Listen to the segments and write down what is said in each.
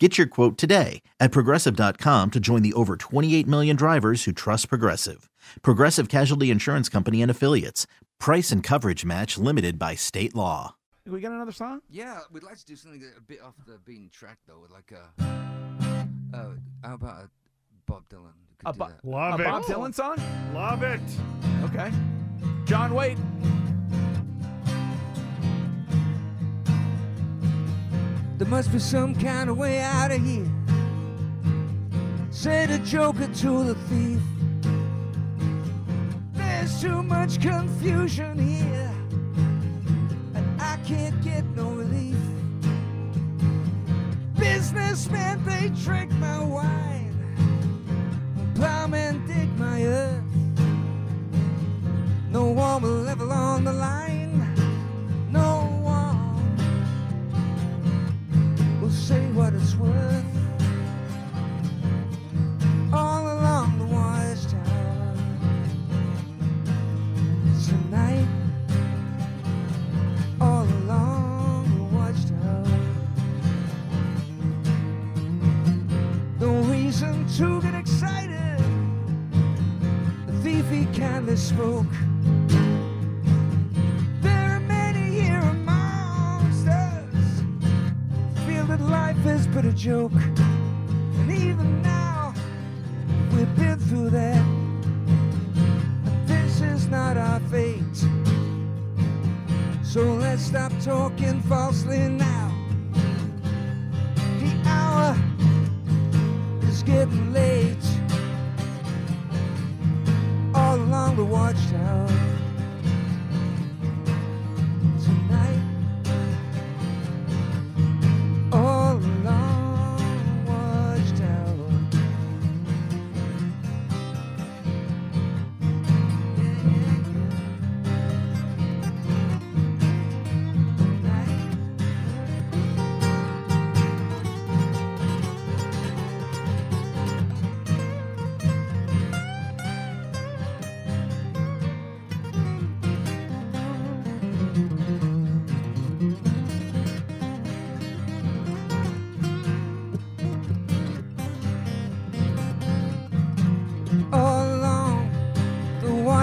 Get your quote today at progressive.com to join the over 28 million drivers who trust Progressive. Progressive Casualty Insurance Company and Affiliates. Price and coverage match limited by state law. We got another song? Yeah, we'd like to do something a bit off the beaten track, though, like a. Uh, how about a Bob Dylan? We could A, Bo- Love a it. Bob Dylan song? Love it. Okay. John Waite. Must be some kind of way out of here. Said a joker to the thief. There's too much confusion here, and I can't get no relief. Businessmen, they drink my wine. To get excited. The thief he kindly spoke. There are many here amongst us feel that life is but a joke. And even now, we've been through that. But this is not our fate. So let's stop talking falsely now. Getting late. All along the watchtower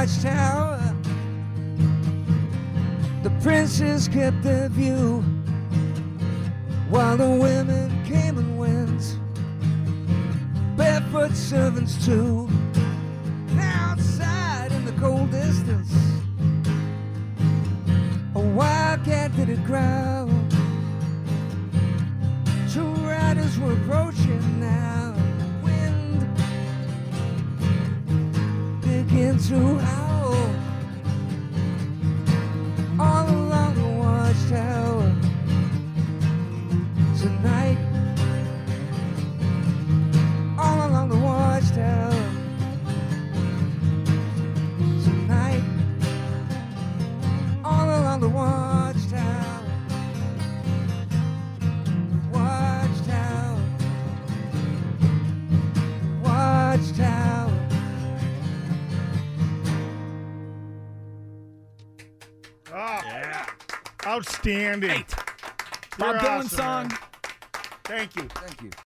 watchtower. The princes kept their view while the women came and went. Barefoot servants, too. Now outside in the cold distance, a wildcat did it growl. Two riders were approaching now. Begin Oh, Outstanding. Bob You're Dylan awesome, song. man. Thank you. Thank you.